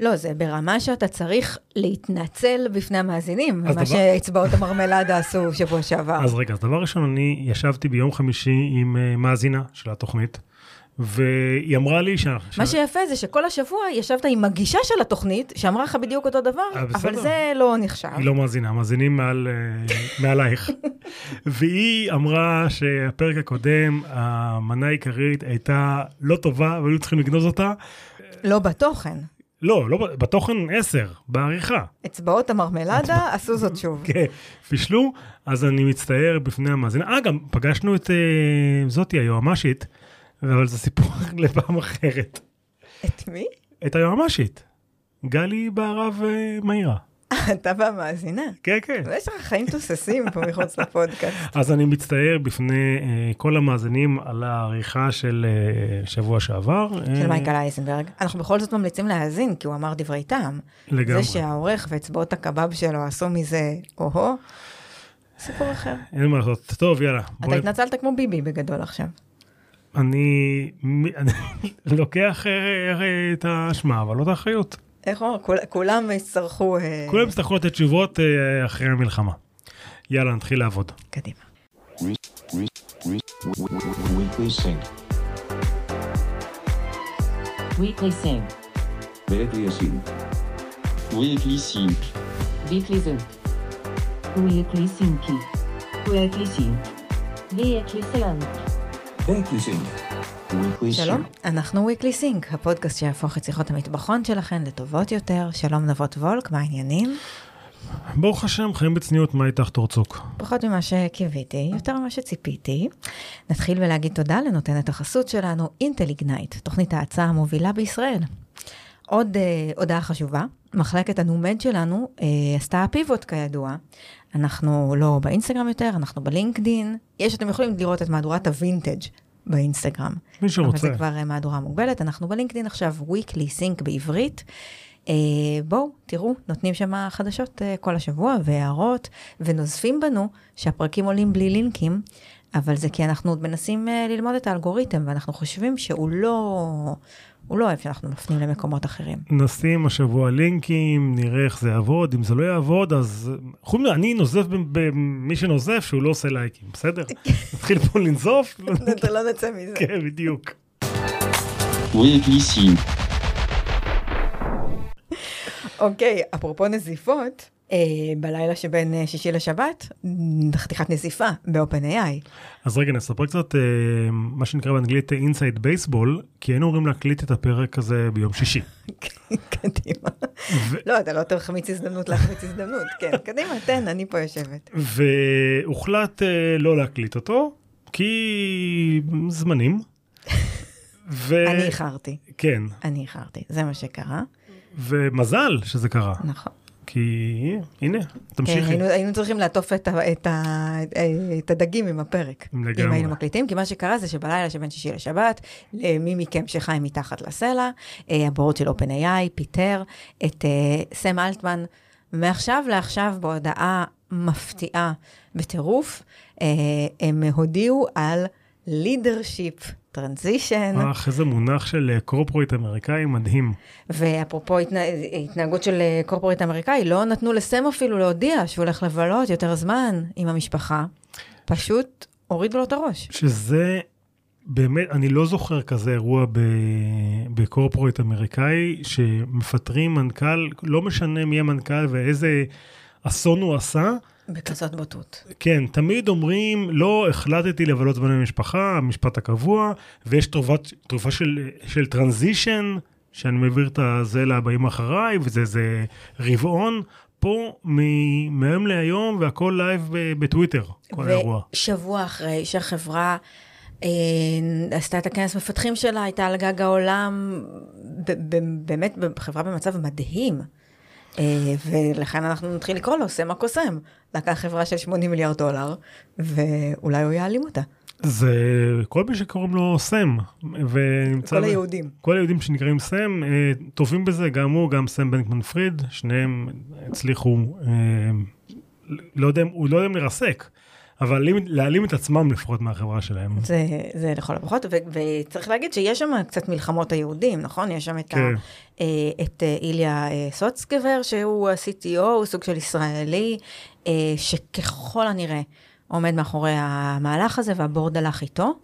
לא, זה ברמה שאתה צריך להתנצל בפני המאזינים, אז מה דבר- שאצבעות המרמלדה עשו שבוע שעבר. אז רגע, אז דבר ראשון, אני ישבתי ביום חמישי עם אה, מאזינה של התוכנית, והיא אמרה לי שה... מה שיפה זה שכל השבוע ישבת עם מגישה של התוכנית, שאמרה לך בדיוק אותו דבר, אה, אבל. זה לא נחשב. היא לא מאזינה, מאזינים מעל, אה, מעלייך. והיא אמרה שהפרק הקודם, המנה העיקרית הייתה לא טובה, והיו צריכים לגנוז אותה. לא בתוכן. לא, לא, בתוכן 10, בעריכה. אצבעות המרמלדה עשו זאת שוב. כן, פישלו, אז אני מצטער בפני המאזינה. אה, גם פגשנו את אה, זאתי, היועמ"שית, אבל זה סיפור לפעם אחרת. את מי? את היועמ"שית, גלי בהרב אה, מאירה. אתה והמאזינה. כן, כן. יש לך חיים תוססים פה מחוץ לפודקאסט. אז אני מצטער בפני אה, כל המאזינים על העריכה של אה, שבוע שעבר. של אה, מייקל אייזנברג. אנחנו בכל זאת ממליצים להאזין, כי הוא אמר דברי טעם. לגמרי. זה שהעורך ואצבעות הקבב שלו עשו מזה או-הו, סיפור אחר. אין מה לעשות. טוב, יאללה. אתה התנצלת כמו ביבי בגדול עכשיו. אני לוקח את האשמה, אבל לא את האחריות. איך אומרים? כול- כולם יצטרכו... אה, כולם יצטרכו לתת תשובות אה, אחרי המלחמה. יאללה, נתחיל לעבוד. קדימה. Weekly Sync. Weekly Sync. Weekly Sync. Weekly Sync. Weekly Sync. Weekly Sync. Weekly Sync. Weekly Sync. שלום, Sync. אנחנו weekly sync, הפודקאסט שיהפוך את שיחות המטבחון שלכן לטובות יותר. שלום נבות וולק, מה העניינים? ברוך השם, חיים בצניעות, מה איתך תורצוק? פחות ממה שקיוויתי, יותר ממה שציפיתי. נתחיל ולהגיד תודה לנותנת החסות שלנו, אינטל איגנייט, תוכנית ההצעה המובילה בישראל. עוד אה, הודעה חשובה, מחלקת הנומד שלנו אה, עשתה פיבוט כידוע. אנחנו לא באינסטגרם יותר, אנחנו בלינקדין. יש, אתם יכולים לראות את מהדורת הווינטג' באינסטגרם. מי שרוצה. אבל זה כבר אה, מהדורה מוגבלת. אנחנו בלינקדין עכשיו, weekly sync בעברית. אה, בואו, תראו, נותנים שם חדשות אה, כל השבוע והערות, ונוזפים בנו שהפרקים עולים בלי לינקים, אבל זה כי אנחנו עוד מנסים ללמוד את האלגוריתם, ואנחנו חושבים שהוא לא, הוא לא אוהב שאנחנו מפנים למקומות אחרים. נשים השבוע לינקים, נראה איך זה יעבוד, אם זה לא יעבוד, אז חוץ מזה, אני נוזף במי שנוזף שהוא לא עושה לייקים, בסדר? נתחיל פה לנזוף? אתה לא נצא מזה. כן, בדיוק. אוקיי, אפרופו נזיפות, בלילה שבין אה, שישי לשבת, חתיכת נזיפה ב-OpenAI. אז רגע, נספר קצת אה, מה שנקרא באנגלית אינסייד בייסבול, כי היינו אמורים להקליט את הפרק הזה ביום שישי. קדימה. ו- לא, אתה לא תחמיץ הזדמנות להחמיץ הזדמנות. כן, קדימה, תן, אני פה יושבת. והוחלט אה, לא להקליט אותו, כי זמנים. ו... אני איחרתי, כן, אני איחרתי, זה מה שקרה, ומזל שזה קרה, נכון. כי הנה, כן, תמשיכי. היינו, היינו צריכים לעטוף את, ה, את, ה, את הדגים עם הפרק, לגמרי. אם היינו מקליטים, כי מה שקרה זה שבלילה שבין שישי לשבת, למי מכם שחי מתחת לסלע, אה, הבורד של OpenAI פיטר את אה, סם אלטמן, מעכשיו לעכשיו בהודעה מפתיעה בטירוף, אה, הם הודיעו על leadership transition. אך, איזה מונח של אה, קורפורט אמריקאי מדהים. ואפרופו התנה... התנהגות של אה, קורפורט אמריקאי, לא נתנו לסם אפילו להודיע שהוא הולך לבלות יותר זמן עם המשפחה, פשוט הורידו לו את הראש. שזה באמת, אני לא זוכר כזה אירוע ב- בקורפורט אמריקאי, שמפטרים מנכ"ל, לא משנה מי המנכ"ל ואיזה אסון הוא עשה, בכזאת בוטות. כן, תמיד אומרים, לא החלטתי לבלות זמן עם המשפחה, המשפט הקבוע, ויש תרופה, תרופה של, של transition, שאני מעביר את הזה לבאים אחריי, וזה זה רבעון. פה מ- מהיום להיום והכל live בטוויטר, כל האירוע. ושבוע אחרי שהחברה אה, עשתה את הכנס מפתחים שלה, הייתה על גג העולם, ב- ב- באמת חברה במצב מדהים. אה, ולכן אנחנו נתחיל לקרוא לו סם הקוסם. לקח חברה של 80 מיליארד דולר, ואולי הוא יעלים אותה. זה כל מי שקוראים לו סם, ונמצא... כל ב- היהודים. כל היהודים שנקראים סם, אה, טובים בזה, גם הוא, גם סם בנקמן פריד, שניהם הצליחו, אה, לא יודע, הוא לא יודע אם לרסק, אבל להעלים- להעלים את עצמם לפחות מהחברה שלהם. זה, זה לכל הפחות, ו- וצריך להגיד שיש שם קצת מלחמות היהודים, נכון? יש שם את, כן. ה, אה, את אה, איליה אה, סוצקבר, שהוא ה-CTO, הוא סוג של ישראלי, שככל הנראה עומד מאחורי המהלך הזה, והבורד הלך איתו.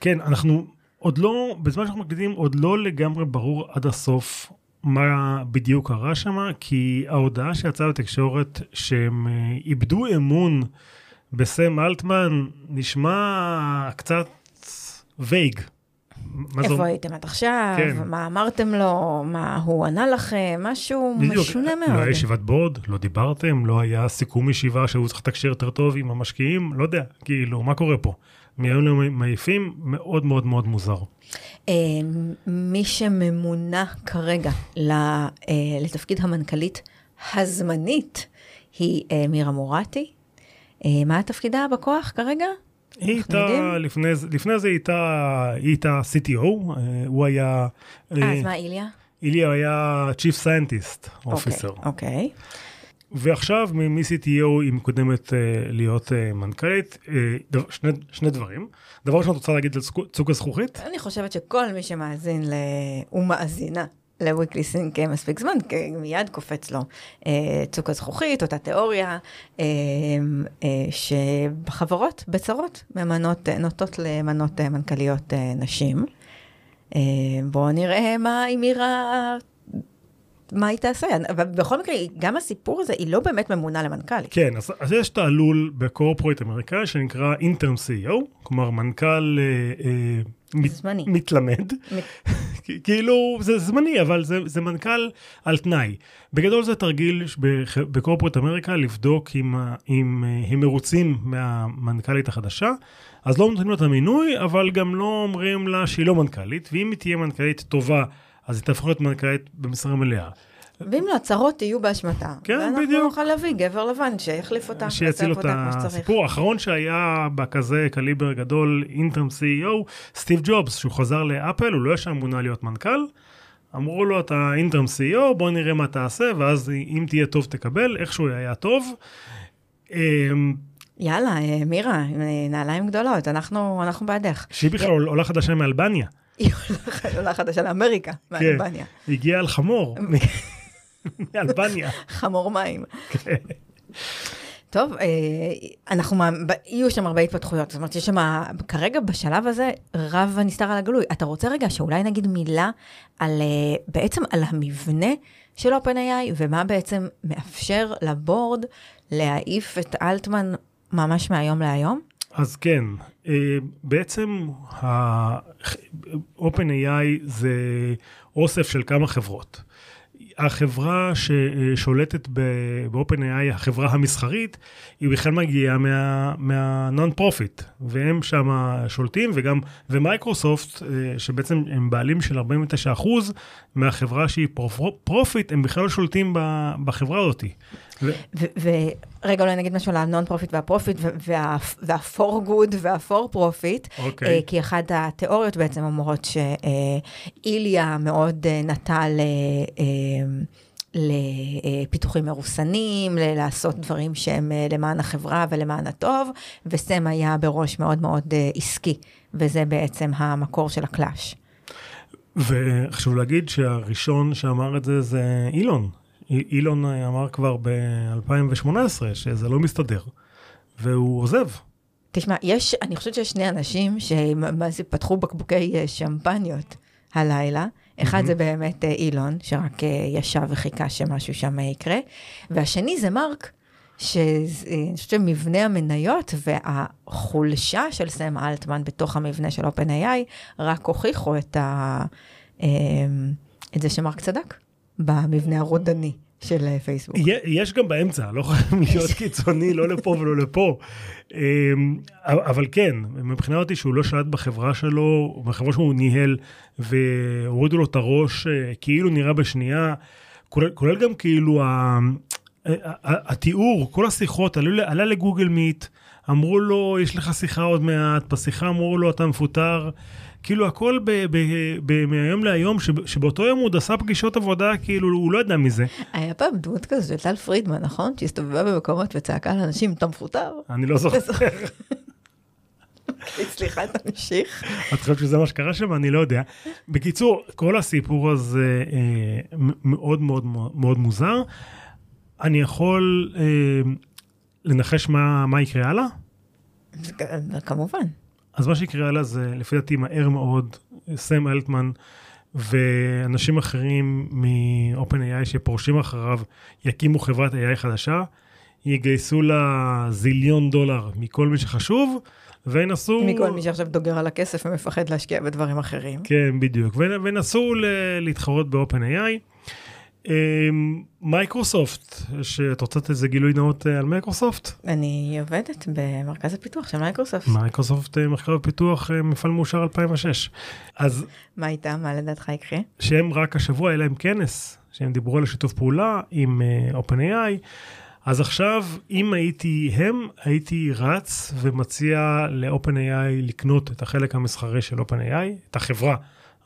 כן, אנחנו עוד לא, בזמן שאנחנו מקליטים, עוד לא לגמרי ברור עד הסוף מה בדיוק קרה שם, כי ההודעה שיצאה בתקשורת שהם אה, איבדו אמון בסם אלטמן נשמע קצת וייג. איפה אומר? הייתם עד עכשיו? כן. מה אמרתם לו? מה הוא ענה לכם? משהו בדיוק, משונה לא מאוד. היה ישיבת בורד, לא דיברתם, לא היה סיכום ישיבה שהוא צריך לתקשר יותר טוב עם המשקיעים, לא יודע, כאילו, מה קורה פה? מהיום ליום מעיפים, מאוד מאוד מאוד מוזר. אה, מי שממונה כרגע אה, לתפקיד המנכ"לית הזמנית היא אה, מירה מורטי. מה תפקידה בכוח כרגע? היא הייתה? לפני, זה- לפני זה היא הייתה, CTO, הוא היה, אה, אז מה איליה? איליה היה Chief Scientist Officer, אוקיי, אוקיי. ועכשיו מ-CTO היא מקודמת אה, להיות אה, מנכ"לית, אה, דבר- שני, שני דברים. דבר ראשון, את רוצה להגיד על צוק- הזכוכית? אני חושבת שכל מי שמאזין ל... ומאזינה ל-Weekly Sync מספיק זמן, כי מיד קופץ לו צוק הזכוכית, אותה תיאוריה, שבחברות בצרות ממנות, נוטות למנות מנכ"ליות נשים. בואו נראה מה היא מירה, מה היא תעשה. אבל בכל מקרה, גם הסיפור הזה, היא לא באמת ממונה למנכ"לית. כן, אז, אז יש תעלול בקורפורט אמריקאי שנקרא אינטרם CEO, כלומר מנכ"ל אה, אה, זמני. מתלמד. כאילו זה זמני אבל זה, זה מנכ"ל על תנאי. בגדול זה תרגיל בקורפורט אמריקה לבדוק אם, אם אה, הם מרוצים מהמנכ"לית החדשה. אז לא נותנים לה את המינוי אבל גם לא אומרים לה שהיא לא מנכ"לית ואם היא תהיה מנכ"לית טובה אז היא תהפוך להיות מנכ"לית במשרה מלאה. ואם לא, הצרות יהיו באשמתה. כן, ואנחנו בדיוק. נוכל להביא גבר לבן שיחליף אותה. שיציל אותה. הסיפור האחרון שהיה בכזה קליבר גדול, אינטרם CEO, סטיב ג'ובס, שהוא חזר לאפל, הוא לא ישר מונה להיות מנכ"ל. אמרו לו, אתה אינטרם CEO, בוא נראה מה תעשה, ואז אם תהיה טוב תקבל, איכשהו היה טוב. אמ, יאללה, אה, מירה, אה, נעליים גדולות, אנחנו, אנחנו בעדך. שהיא בכלל עולה חדשה מאלבניה. היא עולה חדשה לאמריקה, מאלבניה. היא הגיעה על חמור, מאלבניה. חמור מים. טוב, אה, אנחנו, יהיו שם הרבה התפתחויות, זאת אומרת, יש שם, כרגע בשלב הזה, רב הנסתר על הגלוי. אתה רוצה רגע שאולי נגיד מילה על, אה, בעצם על המבנה של OpenAI, ומה בעצם מאפשר לבורד להעיף את אלטמן ממש מהיום להיום? אז כן, אה, בעצם ה- OpenAI זה אוסף של כמה חברות. החברה ששולטת ב-OpenAI, החברה המסחרית, היא בכלל מגיעה מה- מה-non profit, והם שם שולטים, וגם, ומייקרוסופט, אה, שבעצם הם בעלים של 49% מהחברה שהיא profit, הם בכלל לא שולטים בחברה הזאת. ורגע, אולי נגיד משהו על ה non profit וה profit, וה-for good וה-for profit, אוקיי. אה, כי אחת התיאוריות בעצם אומרות שאיליה מאוד אה, נטה ל... אה, לפיתוחים מרוסנים, לעשות דברים שהם למען החברה ולמען הטוב, וסם היה בראש מאוד מאוד עסקי, וזה בעצם המקור של הקלאש. וחשוב להגיד שהראשון שאמר את זה זה אילון. אי- אילון אמר כבר ב-2018 שזה לא מסתדר, והוא עוזב. תשמע, יש, אני חושבת שיש שני אנשים שפתחו בקבוקי אה, שמפניות הלילה. אחד זה באמת אה, אילון, שרק אה, ישב וחיכה שמשהו שם יקרה, והשני זה מרק, שאני חושבת שמבנה המניות והחולשה של סם אלטמן בתוך המבנה של OpenAI רק הוכיחו את, ה, את זה שמרק צדק במבנה הרודני של אה, פייסבוק. יש גם באמצע, לא חייבים להיות קיצוני, לא לפה ולא לפה. אמ, אבל כן, מבחינה אותי שהוא לא שלט בחברה שלו, בחברה שהוא ניהל, והורידו לו את הראש אה, כאילו נראה בשנייה, כולל, כולל גם כאילו ה- ה- ה- התיאור, כל השיחות, עלה, עלה לגוגל מיט, אמרו לו, יש לך שיחה עוד מעט, בשיחה אמרו לו, אתה מפוטר. כאילו הכל ב- ב- ב- מהיום להיום, שב- שבאותו יום הוא עוד עשה פגישות עבודה, כאילו הוא לא ידע מזה. היה פעם דמות כזאת של טל פרידמן, נכון? שהסתובבה במקומות וצעקה לאנשים, אתה מפוטר? אני לא זוכר. סליחה, תמשיך. את חושבת שזה מה שקרה שם? אני לא יודע. בקיצור, כל הסיפור הזה אה, מאוד מאוד מאוד מוזר. אני יכול אה, לנחש מה, מה יקרה הלאה? כמובן. אז מה שיקרה הלאה זה, לפי דעתי, מהר מאוד, סם אלטמן ואנשים אחרים מ-OpenAI שפורשים אחריו יקימו חברת AI חדשה, יגייסו לה זיליון דולר מכל מי שחשוב, וינסו... מכל מי שעכשיו דוגר על הכסף ומפחד להשקיע בדברים אחרים. כן, בדיוק. ונ- ונסו ל- להתחרות ב-OpenAI. אמ, מייקרוסופט, שאת רוצה לתת איזה גילוי נאות אה, על מייקרוסופט? אני עובדת במרכז הפיתוח של מייקרוסופט. מייקרוסופט אה, מחקר ופיתוח, אה, מפעל מאושר 2006. אז מה איתם? מה לדעתך יקרה? שהם רק השבוע היה להם כנס, שהם דיברו על השיתוף פעולה עם OpenAI. אז עכשיו, אם הייתי הם, הייתי רץ ומציע ל-OpenAI לקנות את החלק המסחרי של OpenAI, את החברה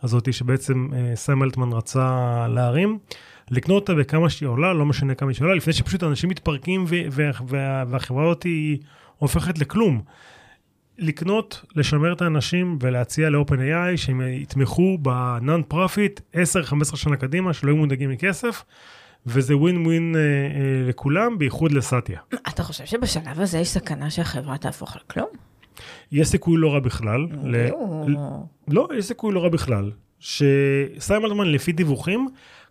הזאת שבעצם סם אלטמן רצה להרים, לקנות אותה בכמה שהיא עולה, לא משנה כמה שהיא עולה, לפני שפשוט אנשים מתפרקים והחברה הזאת היא הופכת לכלום. לקנות, לשמר את האנשים ולהציע ל-OpenAI שהם יתמכו ב non profit 10-15 שנה קדימה, שלא יהיו מודאגים מכסף, וזה ווין ווין אה, אה, לכולם, בייחוד לסאטיה. אתה חושב שבשלב הזה יש סכנה שהחברה תהפוך לכלום? יש סיכוי לא רע בכלל. ל- ל- לא, יש סיכוי לא רע בכלל. שסיים אלטמן, לפי דיווחים,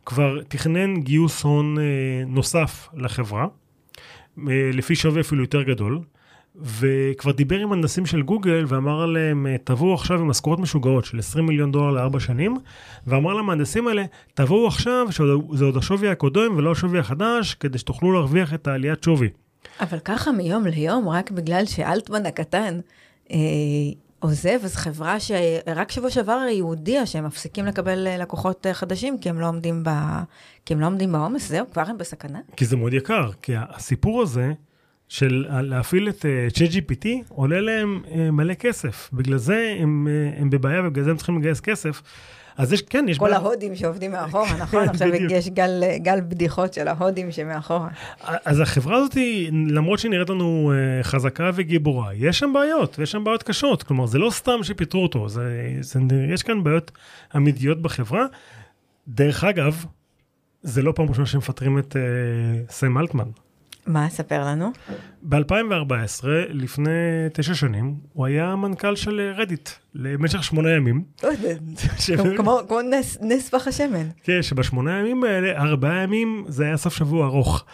כבר תכנן גיוס הון אה, נוסף לחברה, אה, לפי שווי אפילו יותר גדול, וכבר דיבר עם הנדסים של גוגל ואמר להם, אה, תבואו עכשיו עם משכורות משוגעות של 20 מיליון דולר לארבע שנים, ואמר למהנדסים האלה, תבואו עכשיו, שזה עוד השווי הקודם ולא השווי החדש, כדי שתוכלו להרוויח את העליית שווי. אבל ככה מיום ליום, רק בגלל שאלטמן הקטן אה, עוזב, אז חברה שרק שבוע שעבר היא הודיעה שהם מפסיקים לקבל אה, לקוחות אה, חדשים, כי הם לא עומדים, ב... כי הם לא עומדים בעומס, זהו, כבר הם בסכנה? כי זה מאוד יקר, כי הסיפור הזה של להפעיל את uh, ChatGPT עולה להם מלא כסף. בגלל זה הם, הם בבעיה ובגלל זה הם צריכים לגייס כסף. אז יש, כן, יש כל בעיה. ההודים שעובדים מאחורה, נכון? עכשיו בדיוק. יש גל, אה, גל בדיחות של ההודים שמאחורה. אז החברה הזאת, למרות שהיא נראית לנו uh, חזקה וגיבורה, יש שם בעיות, ויש שם בעיות קשות. כלומר, זה לא סתם שפיטרו אותו, זה, זה, יש כאן בעיות אמיתיות בחברה. דרך אגב, זה לא פעם ראשונה שמפטרים את uh, סם אלטמן. מה, ספר לנו. ב-2014, לפני תשע שנים, הוא היה מנכ"ל של רדיט למשך שמונה ימים. כמו, נס, פך השמן. כן, שבשמונה הימים האלה, ארבעה ימים זה היה סוף שבוע ארוך.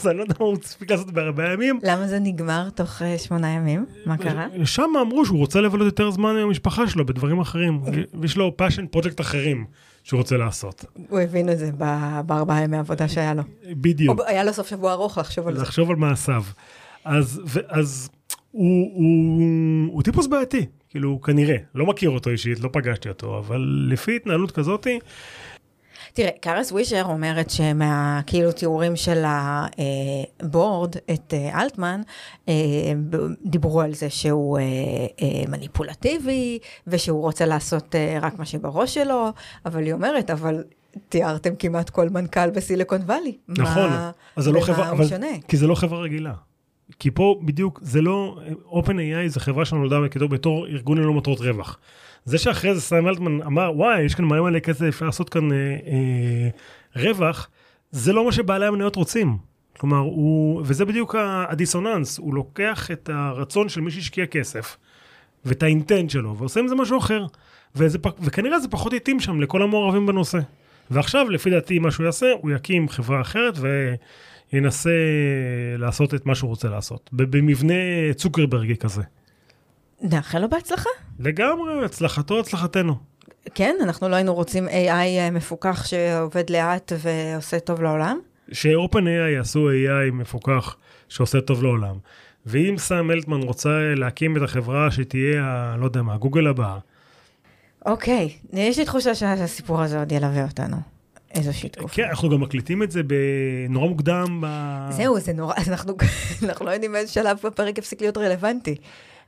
אז אני לא יודע מה הוא הספיק לעשות בארבעה ימים. למה זה נגמר תוך אה, שמונה ימים? מה קרה? שם אמרו שהוא רוצה לבלות יותר זמן עם המשפחה שלו בדברים אחרים. ויש לו passion project אחרים שהוא רוצה לעשות. הוא הבין את זה בארבעה ימי עבודה שהיה לו. בדיוק. היה לו סוף שבוע ארוך לחשוב על זה. לחשוב על מעשיו. אז, הוא טיפוס בעייתי, כאילו, כנראה. לא מכיר אותו אישית, לא פגשתי אותו, אבל לפי התנהלות כזאתי, תראה, קארס ווישר אומרת שמה, כאילו, תיאורים של הבורד, את אה, אלטמן, אה, דיברו על זה שהוא אה, אה, מניפולטיבי, ושהוא רוצה לעשות אה, רק מה שבראש שלו, אבל היא אומרת, אבל תיארתם כמעט כל מנכ"ל בסיליקון וואלי. נכון, מה- אז זה לא חברה, אבל, שונה? כי זה לא חברה רגילה. כי פה בדיוק, זה לא, OpenAI זה חברה שנולדה בתור ארגון ללא מטרות רווח. זה שאחרי זה סיים אלטמן אמר, וואי, יש כאן מלא מלא כסף, אפשר לעשות כאן אה, אה, רווח, זה לא מה שבעלי המניות רוצים. כלומר, הוא, וזה בדיוק הדיסוננס, הוא לוקח את הרצון של מי שהשקיע כסף, ואת האינטנט שלו, ועושה עם זה משהו אחר. וזה, וכנראה זה פחות התאים שם לכל המעורבים בנושא. ועכשיו, לפי דעתי, מה שהוא יעשה, הוא יקים חברה אחרת וינסה לעשות את מה שהוא רוצה לעשות. במבנה צוקרברגי כזה. נאחל לו בהצלחה. לגמרי, הצלחתו, הצלחתנו. כן, אנחנו לא היינו רוצים AI אה, מפוקח שעובד לאט ועושה טוב לעולם. ש-OpenAI יעשו AI מפוקח שעושה טוב לעולם. ואם סם אלטמן רוצה להקים את החברה שתהיה, לא יודע מה, גוגל הבאה, אוקיי, יש לי תחושה שהסיפור הזה עוד ילווה אותנו. איזושהי תקופה. כן, אנחנו גם מקליטים את זה נורא מוקדם. ב... זהו, זה נורא, אנחנו, אנחנו לא יודעים באיזה שלב הפרק הפסיק להיות רלוונטי.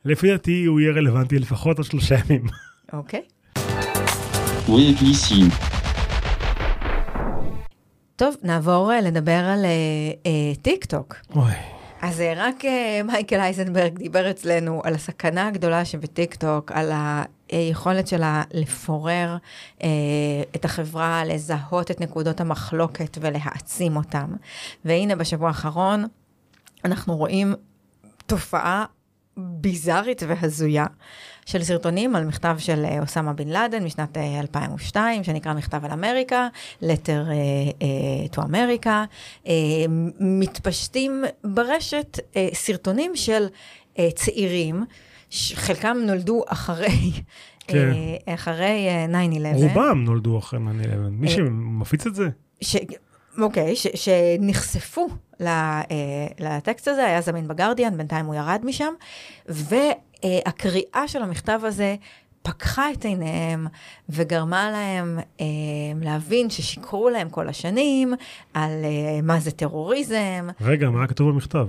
לפי דעתי הוא יהיה רלוונטי לפחות עוד שלושה ימים. אוקיי. טוב, נעבור אה, לדבר על אה, אה, טיק טוק. אוי, אז רק מייקל אייזנברג דיבר אצלנו על הסכנה הגדולה שבטיק טוק, על היכולת שלה לפורר אה, את החברה, לזהות את נקודות המחלוקת ולהעצים אותם. והנה בשבוע האחרון אנחנו רואים תופעה ביזארית והזויה של סרטונים על מכתב של אה, אוסמה בן לאדן משנת אה, 2002, שנקרא מכתב על אמריקה, letter אה, אה, to America. אה, מתפשטים ברשת אה, סרטונים של אה, צעירים, חלקם נולדו אחרי, כן. אה, אחרי אה, 9-11. רובם נולדו אחרי 9-11. מי אה, שמפיץ את זה? ש... אוקיי, ש... שנחשפו. אה, לטקסט הזה, היה זמין בגרדיאן, בינתיים הוא ירד משם, והקריאה של המכתב הזה פקחה את עיניהם וגרמה להם אה, להבין ששיקרו להם כל השנים על אה, מה זה טרוריזם. רגע, מה כתוב במכתב?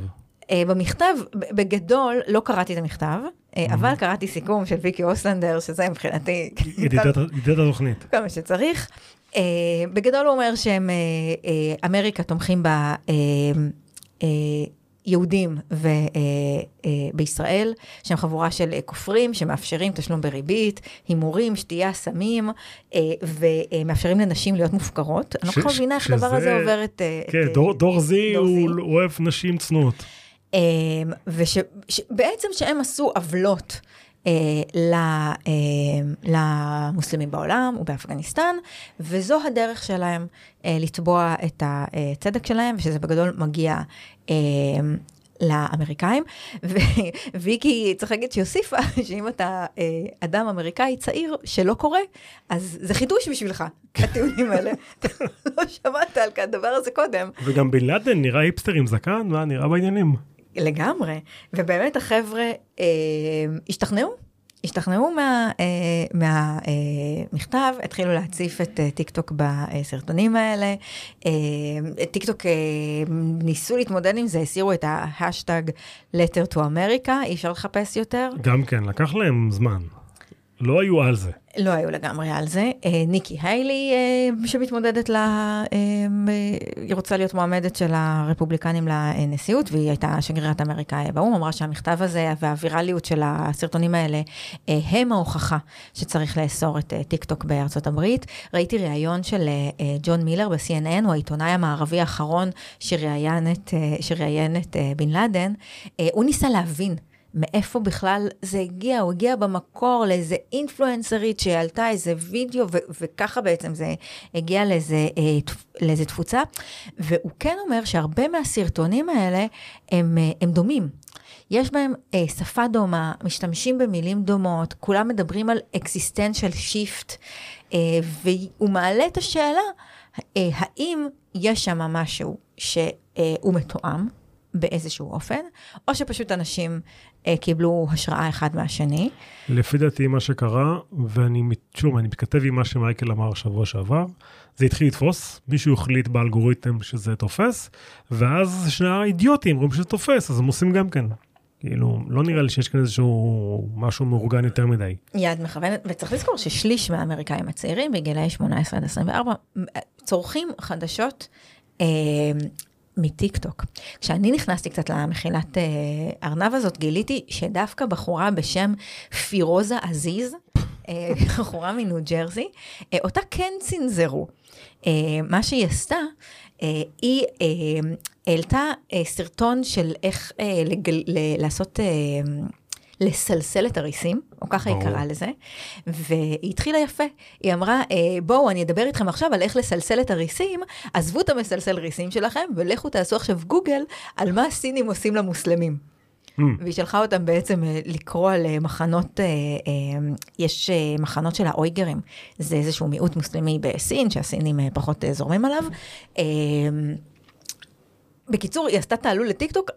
אה, במכתב, בגדול, לא קראתי את המכתב, אה, אבל קראתי סיכום של ויקי אוסלנדר, שזה מבחינתי... ידידת התוכנית. כל מה שצריך. Uh, בגדול הוא אומר שהם, uh, uh, אמריקה תומכים ב... יהודים ו, uh, uh, בישראל, שהם חבורה של uh, כופרים שמאפשרים תשלום בריבית, הימורים, שתייה, סמים, uh, ומאפשרים לנשים להיות מופקרות. אני לא כל כך מבינה איך הדבר הזה עובר את... כן, את, דור- דור זי דור הוא. הוא אוהב נשים צנועות. ובעצם שהם עשו עוולות אה, אה, למוסלמים בעולם ובאפגניסטן, וזו הדרך שלהם אה, לתבוע את הצדק שלהם, ושזה בגדול מגיע אה, לאמריקאים. וויקי, צריך להגיד שהיא הוסיפה שאם אתה אה, אדם אמריקאי צעיר שלא קורא, אז זה חידוש בשבילך, הטיעונים האלה. אתה לא שמעת על הדבר הזה קודם. וגם בן לאדן נראה היפסטר עם זקן, מה, נראה בעניינים. לגמרי, ובאמת החבר'ה אה, השתכנעו, השתכנעו מהמכתב, מה, אה, התחילו להציף את אה, טיק טוק בסרטונים האלה. אה, טיק טוק אה, ניסו להתמודד עם זה, הסירו את ההאשטג letter to America, אי אפשר לחפש יותר. גם כן, לקח להם זמן. לא היו על זה. לא היו לגמרי על זה. אה, ניקי היילי, אה, שמתמודדת ל... אה, היא רוצה להיות מועמדת של הרפובליקנים לנשיאות, והיא הייתה שגרירת אמריקה באו"ם, אמרה שהמכתב הזה והווירליות של הסרטונים האלה הם ההוכחה שצריך לאסור את טיק טוק בארצות הברית. ראיתי ראיון של ג'ון מילר ב-CNN, הוא העיתונאי המערבי האחרון שראיין את, בן לאדן. הוא ניסה להבין. מאיפה בכלל זה הגיע, הוא הגיע במקור לאיזה אינפלואנסרית שעלתה איזה וידאו, וככה בעצם זה הגיע לאיזה, אה, לאיזה תפוצה. והוא כן אומר שהרבה מהסרטונים האלה הם, אה, הם דומים. יש בהם אה, שפה דומה, משתמשים במילים דומות, כולם מדברים על existential shift, אה, והוא מעלה את השאלה, אה, האם יש שם משהו שהוא מתואם באיזשהו אופן, או שפשוט אנשים אה, קיבלו השראה אחד מהשני. לפי דעתי מה שקרה, ואני, שוב, אני מתכתב עם מה שמייקל אמר שבוע שעבר, זה התחיל לתפוס, מישהו החליט באלגוריתם שזה תופס, ואז שני האידיוטים רואים שזה תופס, אז הם עושים גם כן. כאילו, לא נראה לי שיש כאן איזשהו משהו מאורגן יותר מדי. יד מכוונת, וצריך לזכור ששליש מהאמריקאים הצעירים בגילאי 18 עד 24 צורכים חדשות אה, מטיק טוק. כשאני נכנסתי קצת למחילת אה, ארנב הזאת, גיליתי שדווקא בחורה בשם פירוזה עזיז, אה, בחורה מניו ג'רזי, אה, אותה כן צנזרו. מה שהיא עשתה, היא העלתה סרטון של איך לגל, לעשות... לסלסל את הריסים, או ככה היא ברור. קראה לזה, והיא התחילה יפה. היא אמרה, אה, בואו, אני אדבר איתכם עכשיו על איך לסלסל את הריסים, עזבו את המסלסל ריסים שלכם, ולכו תעשו עכשיו גוגל על מה הסינים עושים למוסלמים. Mm. והיא שלחה אותם בעצם אה, לקרוא על אה, מחנות, אה, יש מחנות של האויגרים, זה איזשהו מיעוט מוסלמי בסין, שהסינים פחות זורמים עליו. בקיצור, היא עשתה תעלול לטיקטוק,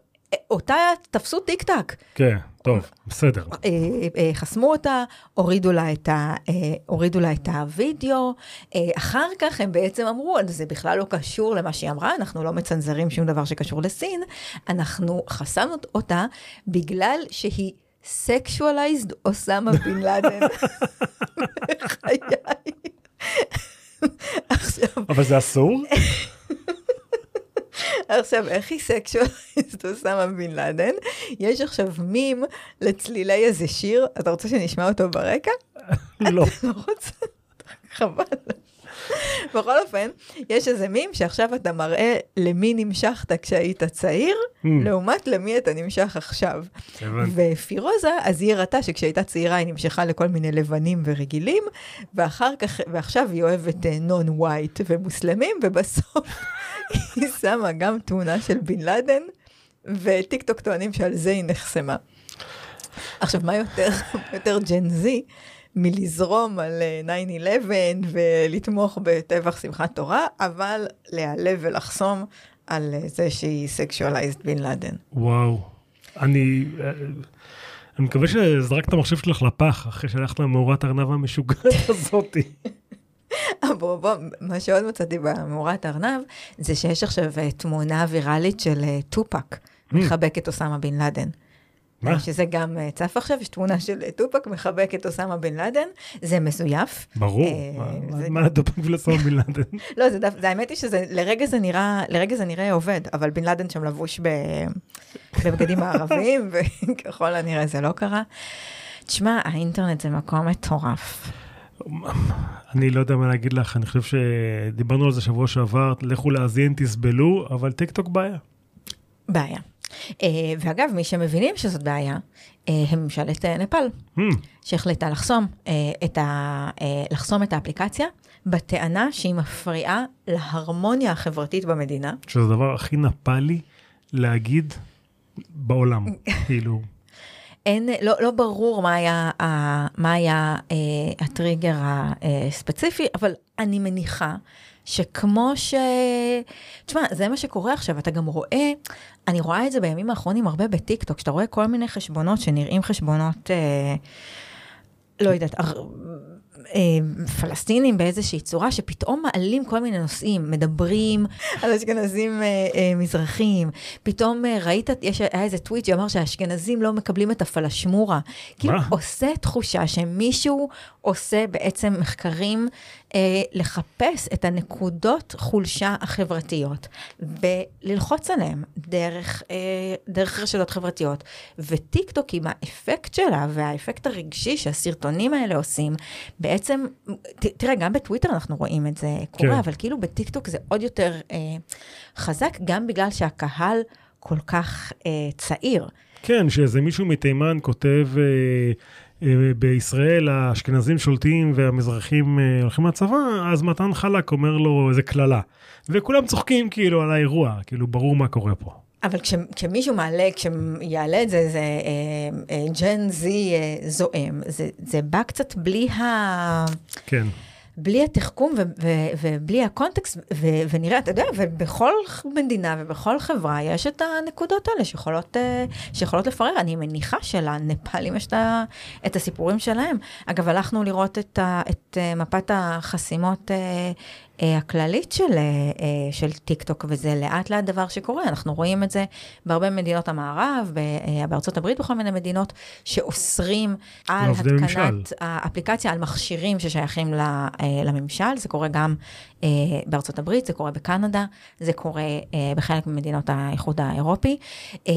אותה תפסו טיק טק. כן, טוב, בסדר. אה, אה, חסמו אותה, הורידו לה את, ה, אה, הורידו לה את הוידאו, אה, אחר כך הם בעצם אמרו, זה בכלל לא קשור למה שהיא אמרה, אנחנו לא מצנזרים שום דבר שקשור לסין, אנחנו חסמנו אותה בגלל שהיא sexualized אוסמה בן לאדן. בחיי. אבל זה אסור? עכשיו, איך היא סקשואליסט אוסמה בן לאדן? יש עכשיו מים לצלילי איזה שיר, אתה רוצה שנשמע אותו ברקע? לא. לא רוצה, חבל. בכל אופן, יש איזה מים שעכשיו אתה מראה למי נמשכת כשהיית צעיר, Hmm. לעומת למי אתה נמשך עכשיו. ופירוזה, אז היא הראתה שכשהייתה צעירה היא נמשכה לכל מיני לבנים ורגילים, ואחר כך, ועכשיו היא אוהבת non-white ומוסלמים, ובסוף היא שמה גם תמונה של בן לאדן, וטיק טוק טוענים שעל זה היא נחסמה. עכשיו, מה יותר, יותר Gen Z מלזרום על אה, 9-11 ולתמוך בטבח שמחת תורה, אבל להיעלב ולחסום על אה, זה שהיא sexualized בן לאדן. וואו. אני... אה, אני מקווה שזרקת את המחשב שלך לפח אחרי שהלכת למאורת הארנב המשוגעת הזאתי. אפרופו, מה שעוד מצאתי במאורת הארנב, זה שיש עכשיו אה, תמונה ויראלית של אה, טופק מחבק את אוסמה בן לאדן. מה? שזה גם אה, צף עכשיו, יש תמונה של אה, טופק מחבק את אוסמה בן לאדן, זה מזויף. ברור. אה, מה- זה- מה הדופק ולסום בן לאדן? לא, האמת היא שזה, לרגע זה נראה, לרגע זה נראה עובד, אבל בן לאדן שם לבוש בבגדים מערביים, וככל הנראה זה לא קרה. תשמע, האינטרנט זה מקום מטורף. אני לא יודע מה להגיד לך, אני חושב שדיברנו על זה שבוע שעבר, לכו להאזין, תסבלו, אבל טיק טוק בעיה. בעיה. אה, ואגב, מי שמבינים שזאת בעיה, אה, הם ממשלת אה, נפאל, Hmm, שהחליטה לחסום, את ה, לחסום את האפליקציה, בטענה שהיא מפריעה להרמוניה החברתית במדינה. שזה הדבר הכי נפאלי להגיד בעולם, כאילו. אין, לא, לא ברור מה היה, מה היה אה, הטריגר הספציפי, אבל אני מניחה שכמו ש... תשמע, זה מה שקורה עכשיו, אתה גם רואה, אני רואה את זה בימים האחרונים הרבה בטיקטוק, שאתה רואה כל מיני חשבונות שנראים חשבונות, אה, לא יודעת, הר... אה, פלסטינים באיזושהי צורה, שפתאום מעלים כל מיני נושאים, מדברים על אשכנזים אה, אה, מזרחים, פתאום אה, ראית, יש, היה איזה טוויט שאמר שהאשכנזים לא מקבלים את הפלאשמורה. כאילו? עושה תחושה שמישהו עושה בעצם מחקרים אה, לחפש את הנקודות חולשה החברתיות וללחוץ עליהם דרך, אה, דרך רשתות חברתיות. וטיק טוק עם האפקט שלה והאפקט הרגשי שהסרטונים האלה עושים, בעצם, ת, תראה, גם בטוויטר אנחנו רואים את זה קורה, כן. אבל כאילו בטיק טוק זה עוד יותר אה, חזק, גם בגלל שהקהל כל כך אה, צעיר. כן, שאיזה מישהו מתימן כותב, אה, בישראל האשכנזים שולטים והמזרחים אה, הולכים לצבא, אז מתן חלק אומר לו איזה קללה. וכולם צוחקים כאילו על האירוע, כאילו ברור מה קורה פה. אבל כש, כשמישהו מעלה, כשיעלה את זה, זה אה, אה, ג'ן זי אה, זועם, זה, זה בא קצת בלי ה... כן. בלי התחכום ובלי הקונטקסט, ו- ונראה, אתה יודע, ובכל מדינה ובכל חברה יש את הנקודות האלה שיכולות, אה, שיכולות לפרר. אני מניחה שלנפאלים יש את, הסיפורים שלהם. אגב, הלכנו לראות את, את אה, מפת החסימות אה, הכללית של, אה, אה, של טיק טוק, וזה לאט לאט דבר שקורה. אנחנו רואים את זה בהרבה מדינות המערב, אה, בארצות הברית בכל מיני מדינות, שאוסרים על לעובדי ממשל. התקנת האפליקציה על מכשירים ששייכים ל- אה, לממשל, זה קורה גם אה, בארצות הברית, זה קורה בקנדה, זה קורה אה, בחלק ממדינות האיחוד האירופי. אה,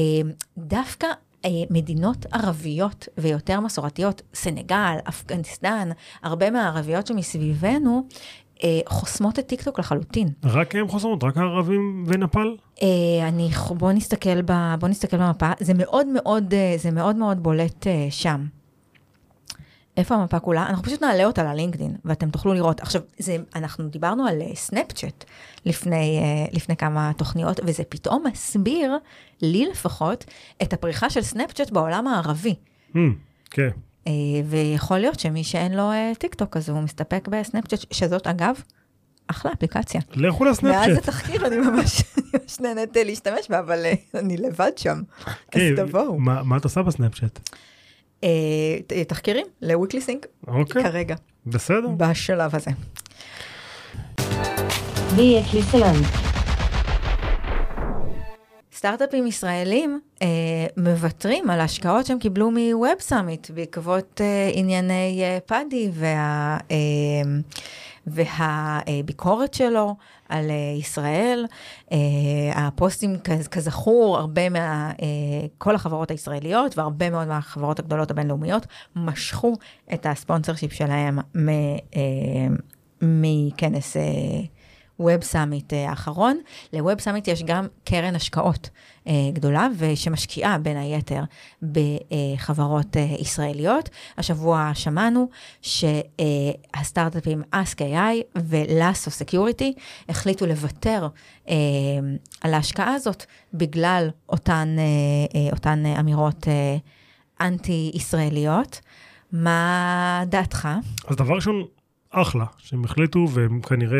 דווקא מדינות ערביות ויותר מסורתיות, סנגל, אפגניסטן, הרבה מהערביות שמסביבנו, חוסמות את טיקטוק לחלוטין. רק הם חוסמות, רק הערבים ונפאל? אה, אני, בוא נסתכל, ב, בוא נסתכל במפה, זה מאוד מאוד, אה, זה מאוד מאוד בולט אה, שם. איפה המפה כולה? אנחנו פשוט נעלה אותה ללינקדין, ואתם תוכלו לראות. עכשיו, זה, אנחנו דיברנו על אה, סנאפצ'אט לפני, אה, לפני כמה תוכניות, וזה פתאום מסביר, לי לפחות, את הפריחה של סנאפצ'אט בעולם הערבי. Hmm, כן. אה, ויכול להיות שמי שאין לו אה, טיק טוק, אז הוא מסתפק בסנאפצ'אט, שזאת אגב, אחלה אפליקציה. לכו מאז לסנאפצ'אט. התחקיר אני ממש, נהנית להשתמש בה, אבל אה, אני לבד שם. אז כן, תבואו. מה מה את עושה בסנאפצ'אט? אה, תחקירים ל-weekly sync, אוקיי, כרגע, בסדר. בשלב הזה. Weekly Sync. סטארט-אפים ישראלים אה, מוותרים על השקעות שהם קיבלו מווב סאמיט בעקבות אה, ענייני אה, פאדי וה... אה, והביקורת שלו על אה, ישראל. אה, הפוסטים, כזכור, הרבה מה... אה, כל החברות הישראליות והרבה מאוד מהחברות הגדולות הבינלאומיות משכו את ה sponsorship שלהם אה, מכנס Web Summit האחרון. ל Web Summit יש גם קרן השקעות אה, גדולה, ושמשקיעה בין היתר בחברות אה, ישראליות. השבוע שמענו שהסטארט-אפים Ask AI ו-Lasso Security החליטו לוותר אה, על ההשקעה הזאת בגלל אותן, אה, אה, אותן אמירות אה, אנטי-ישראליות. מה דעתך? אז דבר ראשון, אחלה, שהם החליטו והם כנראה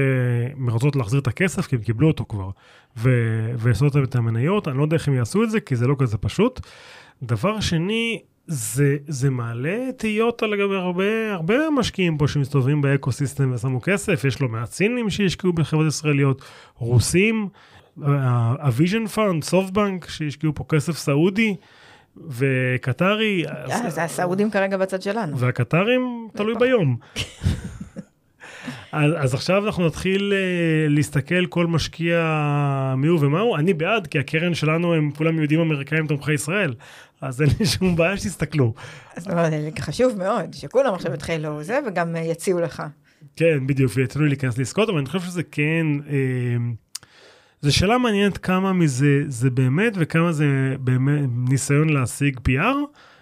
מרצות להחזיר את הכסף, כי הם קיבלו אותו כבר, ולעשות את המניות, אני לא יודע איך הם יעשו את זה, כי זה לא כזה פשוט. דבר שני, זה, זה מעלה תהיות על לגבי הרבה, הרבה משקיעים פה שמסתובבים ב ecosystem ושמו כסף, יש לא מעט סינים שהשקיעו בחברות ישראליות, רוסים, ה Vision Fund, SoftBank, שהשקיעו פה כסף סעודי. וקטרי, אה, זה הסעודים כרגע בצד שלנו. והקטרים תלוי ביום. אז, אז עכשיו אנחנו נתחיל uh, להסתכל כל משקיע מי הוא ומה הוא. אני בעד, כי הקרן שלנו הם כולם יהודים אמריקאים תומכי ישראל. אז אין לי שום בעיה שתסתכלו. אז זה חשוב מאוד, שכולם עכשיו יתחילו זה, וגם אה, יציעו לך. כן, בדיוק, ויתחילו להיכנס לעסקאות, אבל אני חושב שזה כן... אה, זו שאלה מעניינת כמה מזה זה באמת, וכמה זה באמת ניסיון להשיג PR,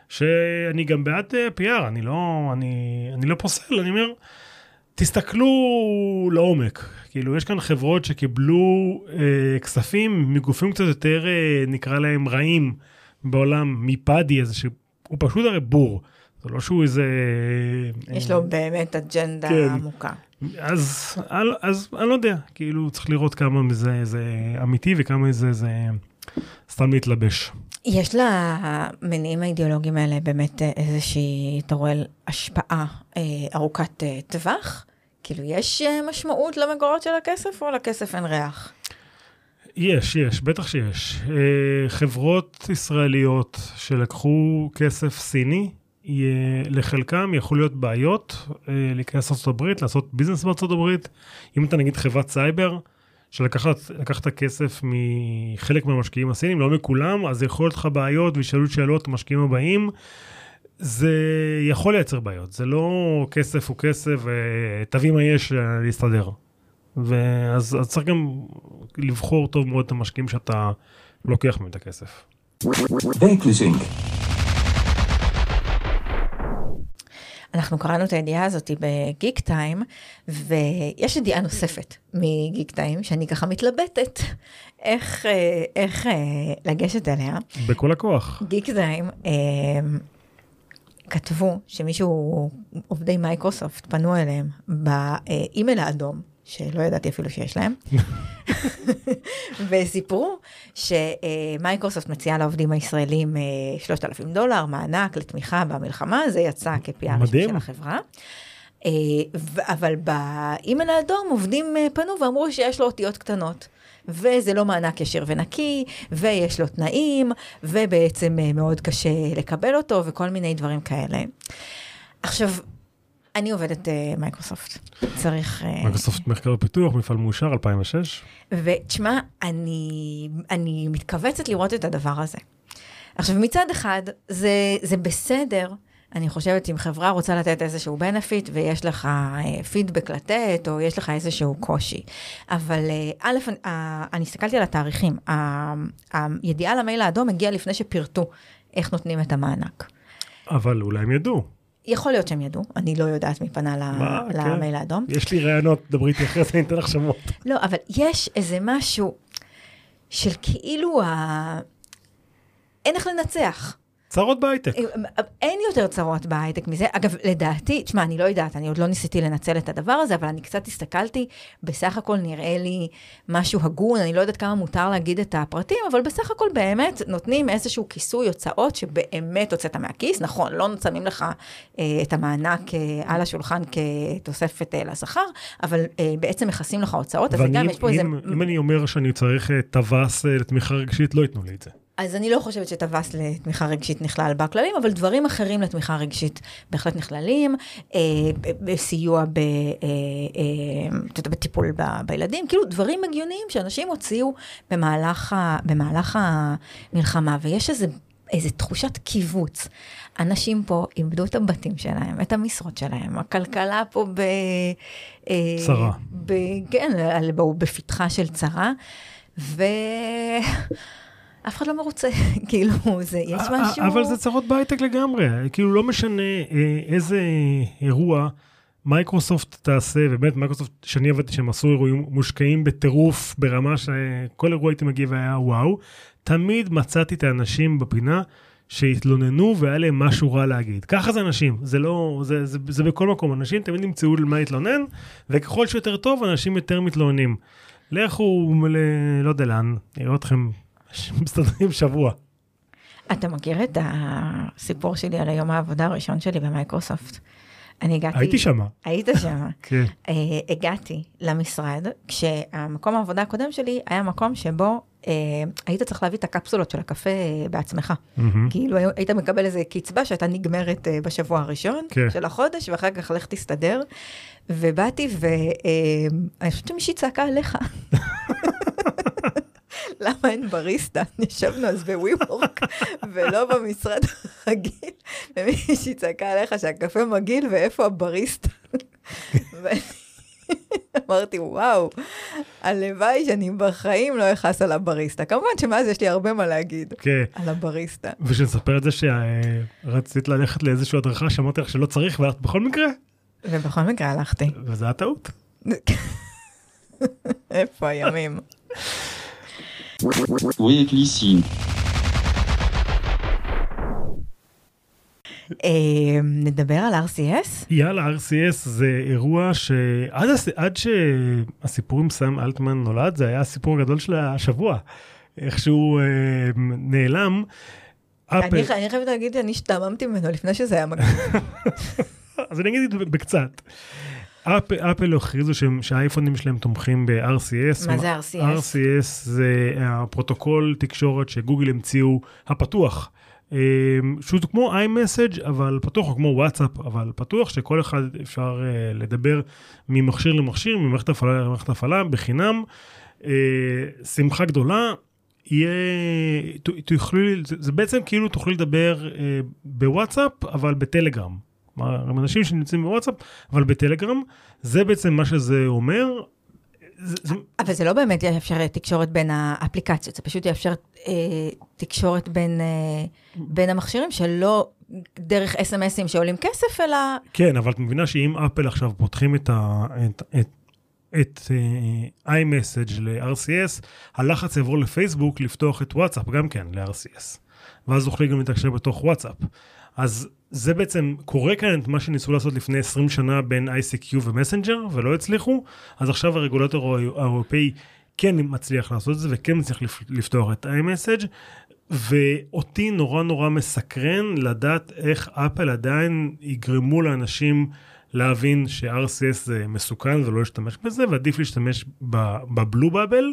שאני גם בעד אה, PR, אני לא, אני, אני לא פוסל, אני אומר... תסתכלו לעומק, כאילו יש כאן חברות שקיבלו אה, כספים מגופים קצת יותר אה, נקרא להם רעים בעולם, מפאדי איזה שהוא פשוט הרי בור, זה לא שהוא איזה... יש לו באמת אג'נדה כן. עמוקה. אז, אז, אז אני לא יודע, כאילו צריך לראות כמה מזה זה אמיתי וכמה מזה זה סתם להתלבש. יש למניעים האידיאולוגיים האלה באמת אה, איזושהי, אתה רואה, השפעה אה, ארוכת אה, טווח? כאילו, יש אה, משמעות למקורות של הכסף, או לכסף אין ריח? יש, יש, בטח שיש. אה, חברות ישראליות שלקחו כסף סיני, לחלקם יכול להיות בעיות אה, להיכנס לארה"ב, לעשות business בארה"ב. אם אתה נגיד חברת סייבר, שלקחת כסף מחלק מהמשקיעים הסינים, לא מכולם, אז יכול להיות לך בעיות וישאלו שאלות המשקיעים הבאים. זה יכול לייצר בעיות, זה לא כסף הוא כסף, ותביא מה יש אה, להסתדר. ואז אז צריך גם לבחור טוב מאוד את המשקיעים שאתה לוקח מהם את הכסף. אנחנו קראנו את הידיעה הזאת בגיק טיים, ויש ידיעה נוספת מגיק טיים, שאני ככה מתלבטת איך, אה, איך אה, לגשת אליה. בכל הכוח. גיק טיים אה, כתבו שמישהו, עובדי מייקרוסופט, פנו אליהם באימייל האדום, שלא ידעתי אפילו שיש להם, וסיפרו שמייקרוסופט מציעה לעובדים הישראלים 3,000 דולר, מענק לתמיכה במלחמה, זה יצא מדהים. של החברה. אה, אבל באימייל האדום עובדים אה, פנו ואמרו שיש לו אותיות קטנות. וזה לא מענק ישיר ונקי, ויש לו תנאים, ובעצם אה, מאוד קשה לקבל אותו, וכל מיני דברים כאלה. עכשיו, אני עובדת אה, מייקרוסופט, צריך... אה, מייקרוסופט מחקר ופיתוח, מפעל מאושר 2006. ותשמע, אני, אני מתכווצת לראות את הדבר הזה. עכשיו, מצד אחד, זה, זה בסדר, אני חושבת, אם חברה רוצה לתת איזשהו benefit ויש לך אה, פידבק לתת, או יש לך איזשהו קושי. אבל אה, א', אה, אני הסתכלתי על התאריכים. הידיעה למייל האדום הגיעה לפני שפירטו איך נותנים את המענק. אבל אולי הם ידעו. יכול להיות שהם ידעו, אני לא יודעת מי פנה כן. למייל האדום. יש לי רעיונות, דברי איתי אחרי זה, אני אתן לך שמות. לא, אבל יש איזה משהו של כאילו ה... אין איך לנצח. צרות בהייטק. אין יותר צרות בהייטק מזה. אגב, לדעתי, תשמע, אני לא יודעת, אני עוד לא ניסיתי לנצל את הדבר הזה, אבל אני קצת הסתכלתי, בסך הכל נראה לי משהו הגון, אני לא יודעת כמה מותר להגיד את הפרטים, אבל בסך הכל באמת נותנים איזשהו כיסוי הוצאות שבאמת הוצאת מהכיס. נכון, לא שמים לך אה, את המענק אה, על השולחן כתוספת אה, לשכר, אבל אה, בעצם מכסים לך הוצאות, אז גם יש פה אם, איזה... אם אני אומר שאני צריך אה, טווס אה, לתמיכה רגשית, לא ייתנו לי את זה. אז אני לא חושבת שטווס לתמיכה רגשית נכלל בכללים, אבל דברים אחרים לתמיכה רגשית בהחלט נכללים, אה, בסיוע ב, אה, אה, בטיפול ב, בילדים, כאילו דברים הגיוניים שאנשים הוציאו במהלך, ה, במהלך המלחמה, ויש איזה... איזו תחושת קיבוץ. אנשים פה איבדו את הבתים שלהם, את המשרות שלהם, הכלכלה פה ב... אה, צרה. ב, כן, בפתחה של צרה, ו... אף אחד לא מרוצה, כאילו, זה, יש משהו... אבל זה צרות בהייטק לגמרי, כאילו לא משנה אה, איזה אירוע מייקרוסופט תעשה, ובאמת מייקרוסופט, שאני עבדתי שהם עשו אירועים מושקעים בטירוף ברמה שכל אירוע הייתי מגיע והיה וואו, תמיד מצאתי את האנשים בפינה שהתלוננו והיה להם משהו רע להגיד. ככה זה אנשים, זה לא, זה, זה, זה בכל מקום, אנשים תמיד ימצאו למה להתלונן, וככל שיותר טוב, אנשים יותר מתלוננים. לכו, ל... לא יודע לאן, נראה אתכם מסתדרים שבוע. אתה מכיר את הסיפור שלי על היום העבודה הראשון שלי במייקרוסופט? אני הגעתי... הייתי שמה. היית שם. כן. אה, הגעתי למשרד, כשהמקום העבודה הקודם שלי היה מקום שבו אה, היית צריך להביא את הקפסולות של הקפה אה, בעצמך. מהמם. כאילו היית מקבל איזה קצבה שהייתה נגמרת אה, בשבוע הראשון כן. של החודש, ואחר כך לך תסתדר. ובאתי, ואני חושבת שמישהי צעקה עליך. למה אין בריסטה? ישבנו אז בווי וורק, ולא במשרד הרגיל, ומישהי צעקה עליך שהקפה מגעיל ואיפה הבריסטה. אמרתי, וואו, הלוואי שאני בחיים לא אכעס על הבריסטה. כמובן שמאז יש לי הרבה מה להגיד כן. על הבריסטה. ושנספר את זה שרצית ללכת לאיזושהי הדרכה שאמרתי לך שלא צריך ואת בכל מקרה, ובכל מקרה הלכתי. וזה היה טעות. איפה הימים? Oui, Clichy. אה, נדבר על RCS? יאללה, RCS זה אירוע שעד הס... עד שהסיפור עם סם אלטמן נולד, זה היה הסיפור הגדול של השבוע. איכשהו אה, נעלם. אפל, אני אני חייבת להגיד, אני השתעממתי ממנו לפני שזה היה מגניב. אז אני אגיד בקצת. אפ, אפל הכריזו שהאייפונים שלהם תומכים ב-RCS. מה זה RCS? RCS זה הפרוטוקול תקשורת שגוגל המציאו הפתוח. אה, שהוא כמו iMessage אבל פתוח, או כמו וואטסאפ אבל פתוח, שכל אחד אפשר אה, לדבר ממכשיר למכשיר, ממערכת הפעלה למערכת הפעלה, בחינם. אה, שמחה גדולה. יהיה, ת- תוכלו, זה, בעצם כאילו תוכלי לדבר אה, בוואטסאפ אבל בטלגרם. כלומר, הם אנשים שנמצאים בוואטסאפ אבל בטלגרם, זה בעצם מה שזה אומר. זה, זה, אבל זה לא באמת יאפשר תקשורת בין האפליקציות, זה פשוט יאפשר אה, תקשורת בין, אה, בין המכשירים שלא דרך אס.אם.אסים שעולים כסף, אלא... כן, אבל את מבינה שאם אפל עכשיו פותחים את, ה, את, את, את uh, iMessage ל-RCS, הלחץ יעבור לפייסבוק לפתוח את וואטסאפ גם כן ל-RCS. ואז תוכלי גם להתקשר בתוך וואטסאפ. אז זה בעצם קורה כאן את מה שניסו לעשות לפני 20 שנה בין ICQ ומסנג'ר ולא הצליחו, אז עכשיו הרגולטור האירופאי כן מצליח לעשות את זה וכן מצליח לפ- לפתוח את iMessage. ואותי נורא נורא מסקרן לדעת איך אפל עדיין יגרמו לאנשים להבין ש-RCS זה מסוכן ולא להשתמש בזה, ועדיף להשתמש ב- בבלו באבל,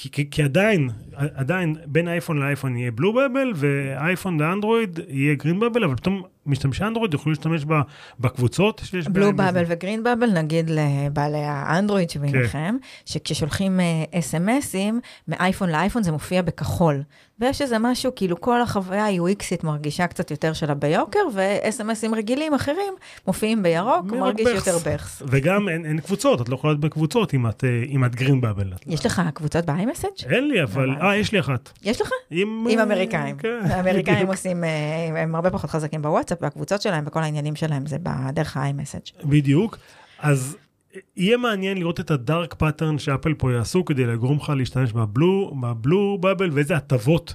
כי, כי, כי עדיין, עדיין בין אייפון לאייפון יהיה בלו באבל, ואייפון לאנדרואיד יהיה גרין באבל, אבל פתאום משתמשי אנדרואיד יוכלו להשתמש ב- בקבוצות שיש בלו בהם באבל איזה- וגרין באבל, נגיד לבעלי האנדרואיד שביניכם, שכששולחים אס.אם.אסים, מאייפון לאייפון זה מופיע בכחול. ויש איזה משהו, כאילו כל החוויה ה-UXית מרגישה קצת יותר שלה ביוקר, ו-אס.אם.אסים רגילים אחרים מופיעים בירוק, מרגיש בחס. יותר בחס. וגם אין, אין קבוצות, את לא יכולה להיות בקבוצות אם את, אה, אם את green bubble. יש לך קבוצות ב-iMessage? אין לי, אבל... הבנתי. אה, יש לי אחת. יש לך? עם, עם אה, אמריקאים. כן, האמריקאים. עושים, אה, הם הרבה פחות חזקים בוואטסאפ, והקבוצות שלהם וכל העניינים שלהם זה בדרך ה-iMessage. בדיוק. אז יהיה מעניין לראות את ה dark pattern שאפל פה יעשו כדי לגרום לך להשתמש ב blue, ב blue bubble ואיזה הטבות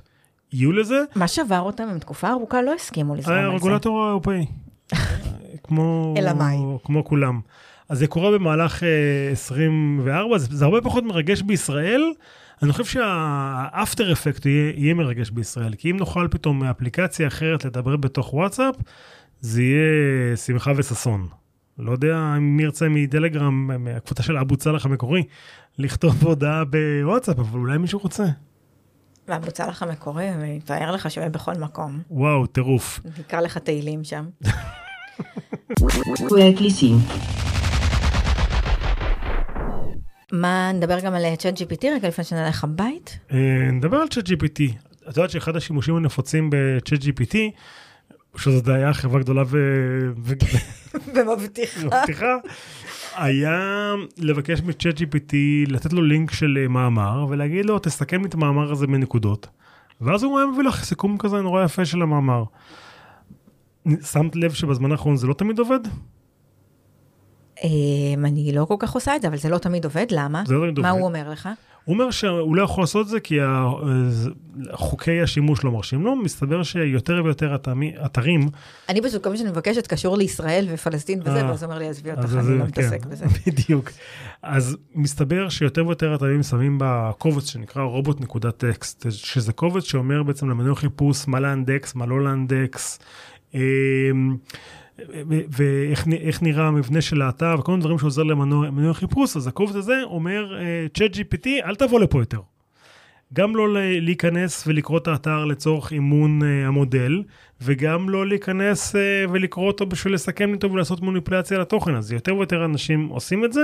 יהיו לזה. מה שבר אותם, הם תקופה ארוכה לא הסכימו לזרום על זה. הרגולטור האירופאי. כמו... אלא מאי. כמו כולם. אז זה קורה במהלך אה, 24, זה, זה הרבה פחות מרגש בישראל. אני חושב שהאפטר אפקט יהיה, יהיה מרגש בישראל, כי אם נוכל פתאום מאפליקציה אחרת לדבר בתוך וואטסאפ, זה יהיה שמחה וששון. לא יודע אם מי ירצה מדלגרם, מהקבוצה של אבו צלח המקורי, לכתוב הודעה בוואטסאפ, אבל אולי מישהו רוצה. והבוצע לך המקורי, ויתאר לך שהוא יהיה בכל מקום. וואו, טירוף. נקרא לך תהילים שם. מה, נדבר גם על צ'אט GPT רגע לפני שנלך הבית? אה, נדבר על צ'אט GPT. את יודעת שאחד השימושים הנפוצים בצ'אט GPT, שזאת היה חברה גדולה ו... ומבטיחה. מבטיחה, היה לבקש מצ'אט GPT לתת לו לינק של אה, מאמר ולהגיד לו תסכם לי את המאמר הזה בנקודות. ואז הוא היה מביא לך סיכום כזה נורא יפה של המאמר. שמת לב שבזמן האחרון זה לא תמיד עובד? אמ, אני לא כל כך עושה את זה, אבל זה לא תמיד עובד, למה? זה לא תמיד מה עובד. הוא אומר לך? הוא אומר שהוא לא יכול לעשות את זה כי חוקי השימוש לא מרשים לו, מסתבר שיותר ויותר אתרים, אני פשוט, כל מה שאני מבקשת קשור לישראל ופלסטין וזה, אה, ואז אומר לי, עזבי אותך, אני לא כן, מתעסק בזה. בדיוק. אז מסתבר שיותר ויותר אתרים שמים בקובץ שנקרא רובוט.טקסט, שזה קובץ שאומר בעצם למנוע חיפוש מה לאנדקס, מה לא לאנדקס, אמ, ואיך נראה המבנה של האתר וכל מיני דברים שעוזר למנוע מנוע חיפוש, אז הקובץ הזה אומר, צ'אט GPT, אל תבוא לפה יותר. גם לא להיכנס ולקרוא את האתר לצורך אימון uh, המודל, וגם לא להיכנס uh, ולקרוא אותו בשביל לסכם איתו ולעשות מניפולציה לתוכן. אז יותר ויותר אנשים עושים את זה,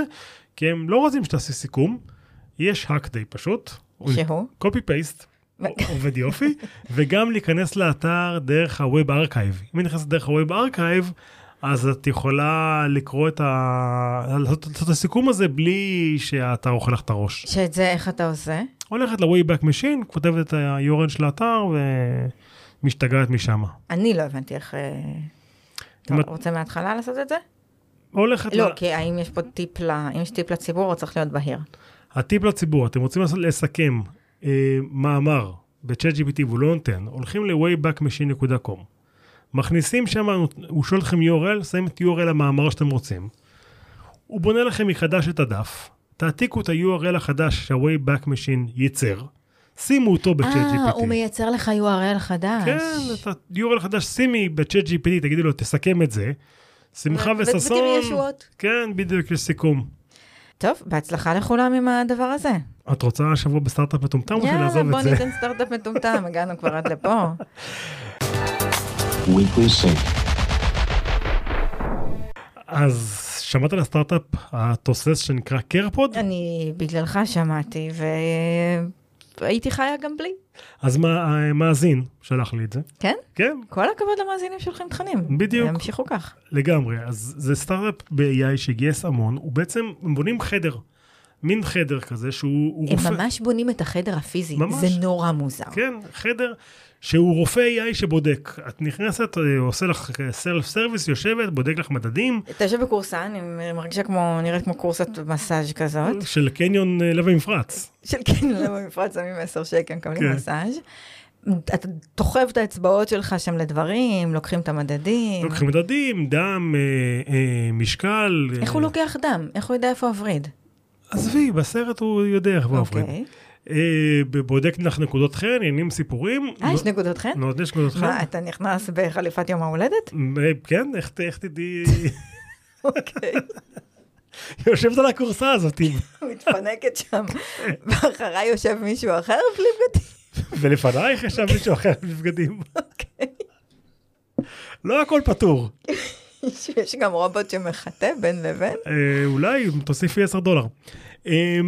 כי הם לא רוצים שתעשי סיכום, יש האק די פשוט. שהוא? קופי פייסט. עובד יופי, וגם להיכנס לאתר דרך ה web archive. אם היא נכנסת דרך ה web archive, אז את יכולה לקרוא את ה... לעשות את הסיכום הזה בלי שהאתר אוכל לך את הראש. ואת זה איך אתה עושה? הולכת ל-Wayback Machine, כותבת את ה-URL של האתר ומשתגעת משם. אני לא הבנתי איך... אה, אתה רוצה מההתחלה לעשות את זה? הולכת לא. כי האם יש פה טיפ ל... אם יש טיפ לציבור, הוא צריך להיות בהיר. הטיפ לציבור, אתם רוצים לסכם אה, מאמר בצ'אט GPT והוא לא נותן, הולכים ל-waybackmachine.com, מכניסים שם, הוא שואל אתכם URL, שמים את URL המאמר שאתם רוצים, הוא בונה לכם מחדש את הדף, תעתיקו את ה-URL החדש שה-Wayback Machine ייצר, שימו אותו בצ'אט אה, GPT. הוא מייצר לך URL חדש. כן, את ה-URL חדש, שימי בצ'אט GPT, תגידי לו, תסכם את זה. שמחה וששון. כן, בדיוק, יש סיכום. טוב, בהצלחה לכולם עם הדבר הזה. את רוצה השבוע בסטארט-אפ מטומטם או יאללה, שנעזוב בוא את זה? ניתן סטארט-אפ מטומטם, הגענו כבר עד לפה. אז שמעת על הסטארט-אפ התוסס שנקרא CarePod? אני בגללך שמעתי, והייתי חיה גם בלי. אז מה, המאזין שלח לי את זה. כן? כן, כל הכבוד למאזינים שולחים תכנים. בדיוק. ימשיכו כך. לגמרי. אז זה סטארט-אפ ב-AI שגייס המון, הוא בעצם, הם בונים חדר. מין חדר כזה שהוא הוא הם רופא. ממש בונים את החדר הפיזי, ממש. זה נורא מוזר. כן, חדר שהוא רופא AI שבודק. את נכנסת, אה, עושה לך self service, יושבת, בודק לך מדדים אתה יושב בכורסה, אני מרגישה כמו, נראית כמו כורסת מסאז' כזאת. של קניון אה, לב המפרץ. של כן, לא במפרץ שמים 10 שקל, מקבלים כן. מסאז'. אתה תוחב את האצבעות שלך שם לדברים, לוקחים את המדדים. לוקחים מדדים, דם, אה, אה, משקל. איך אה, הוא לוקח דם? איך הוא יודע איפה הווריד? עזבי, בסרט הוא יודע איך הוא עובד. אוקיי. אה, בודק לך נקודות חן, עניינים סיפורים. אה, יש נקודות חן? נו, יש נקודות חן. מה, אתה נכנס בחליפת יום ההולדת? כן, איך תדעי? אוקיי. יושבת על הכורסה הזאת, מתפנקת שם, ואחריי יושב מישהו אחר בלי בגדים. ולפנייך ישב מישהו אחר עם בגדים. לא הכל פתור. יש גם רובוט שמחטא בין לבין. אה, אולי תוסיפי 10 דולר. אה,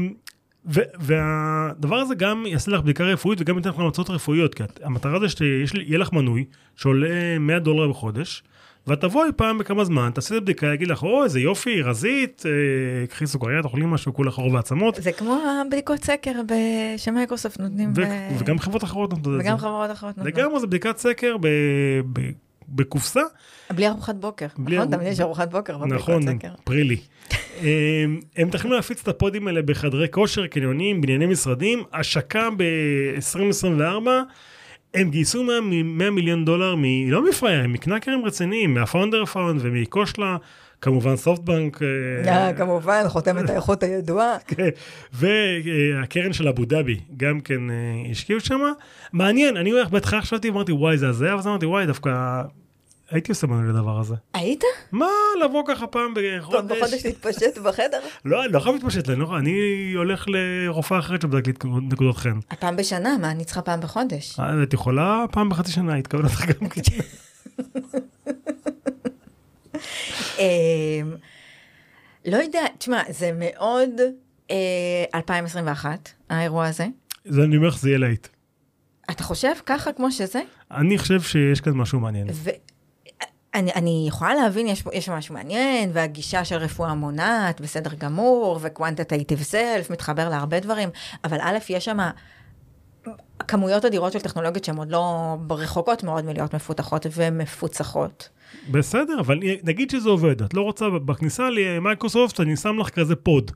והדבר הזה גם יעשה לך בדיקה רפואית וגם ייתן לך המלצות רפואיות, כי המטרה זה שיהיה לך מנוי שעולה 100 דולר בחודש, ואת תבואי פעם בכמה זמן, תעשי את הבדיקה, יגיד לך, או, איזה יופי, רזית, אה, קחי סוכריה, תאכלי משהו, כולך עור ועצמות, זה כמו הבדיקות סקר שמייקרוסופט נותנים. וגם חברות אחרות נותנות את זה. וגם חברות אחרות נותנות. לגמרי זה בדיקת סקר בקופסה, בלי ארוחת בוקר. בלי נכון? תמיד יש ארוחת בוקר נכון, סקר. פרילי. הם הם מתכננים להפיץ את הפודים האלה בחדרי כושר, קניונים, בנייני משרדים, השקה ב-2024. הם גייסו 100, 100 מיליון דולר, מ, לא מפראיירים, מקנקרים רציניים, מהפאונדר פאונד ומקושלה, כמובן סופטבנק. אה, אה, כמובן, חותמת האיכות הידועה. כן, והקרן של אבו דאבי גם כן אה, השקיעו שם. מעניין, אני הולך בהתחלה חשבתי, אמרתי וואי זה הזיה, ואז אמרתי וואי דווקא הייתי עושה מנוי לדבר הזה. היית? מה, לבוא ככה פעם פעם בחודש בחודש? להתפשט בחדר? לא, אני לא חייב להתפשט, אני לא- אני הולך לרופאה אחרת שבדק לי נקודות חן. פעם בשנה, מה, אני צריכה פעם בחודש? אה, את יכולה פעם בחצי שנה, התכוון אותך גם כן. אמ, לא יודע, תשמע, זה מאוד אה, 2021, האירוע הזה. זה אני אומר לך, זה יהיה להיט. אתה חושב ככה כמו שזה? אני חושב שיש כאן משהו מעניין. ואני אני יכולה להבין, יש, יש משהו מעניין, והגישה של רפואה מונעת, בסדר גמור, וקוונטטייטיב סלף, מתחבר להרבה דברים, אבל א', יש שם כמויות אדירות של טכנולוגיות שהן עוד לא רחוקות מאוד מלהיות מפותחות ומפוצחות. בסדר, אבל נגיד שזה עובד, את לא רוצה, בכניסה למייקרוסופט אני שם לך כזה pod.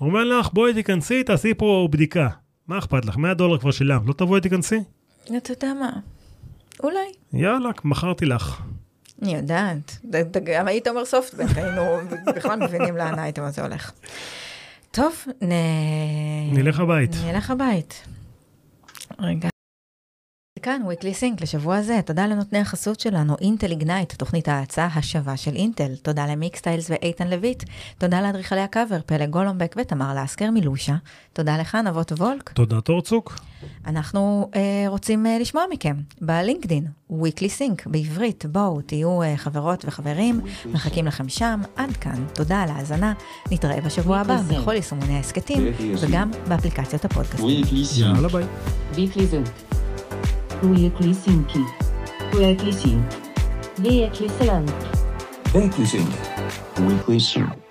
אומר לך, בואי תיכנסי, תעשי פה בדיקה. מה אכפת לך? 100 דולר כבר שילמת, לא תבואי תיכנסי? אתה יודע מה? אולי. יאללה, מכרתי לך. אני יודעת, גם היית אומר סופטבנק, היינו בכלל מבינים לאן האייטם הזה הולך. טוב, נ... נלך הבית. נלך הבית. רגע. כאן weekly sync לשבוע זה, תודה לנותני החסות שלנו, אינטל איגנייט, תוכנית ההאצה השווה של אינטל, תודה למיקסטיילס ואיתן לויט, תודה לאדריכלי הקאבר, פלג גולומבק ותמר לסקר מלושה, תודה לך נבות וולק, תודה תורצוק. אנחנו אה, רוצים אה, לשמוע מכם בלינקדין, weekly sync בעברית, בואו תהיו אה, חברות וחברים, מחכים לכם שם, עד כאן, תודה על ההאזנה, נתראה בשבוע הבא. בכל יישומוני ההסכתים. וגם באפליקציות הפודקאסטים. Weekly Sync. יאללה ביי. Weekly-sync. Weekly-sync. Weekly-sync. Weekly-sync. Weekly-sync.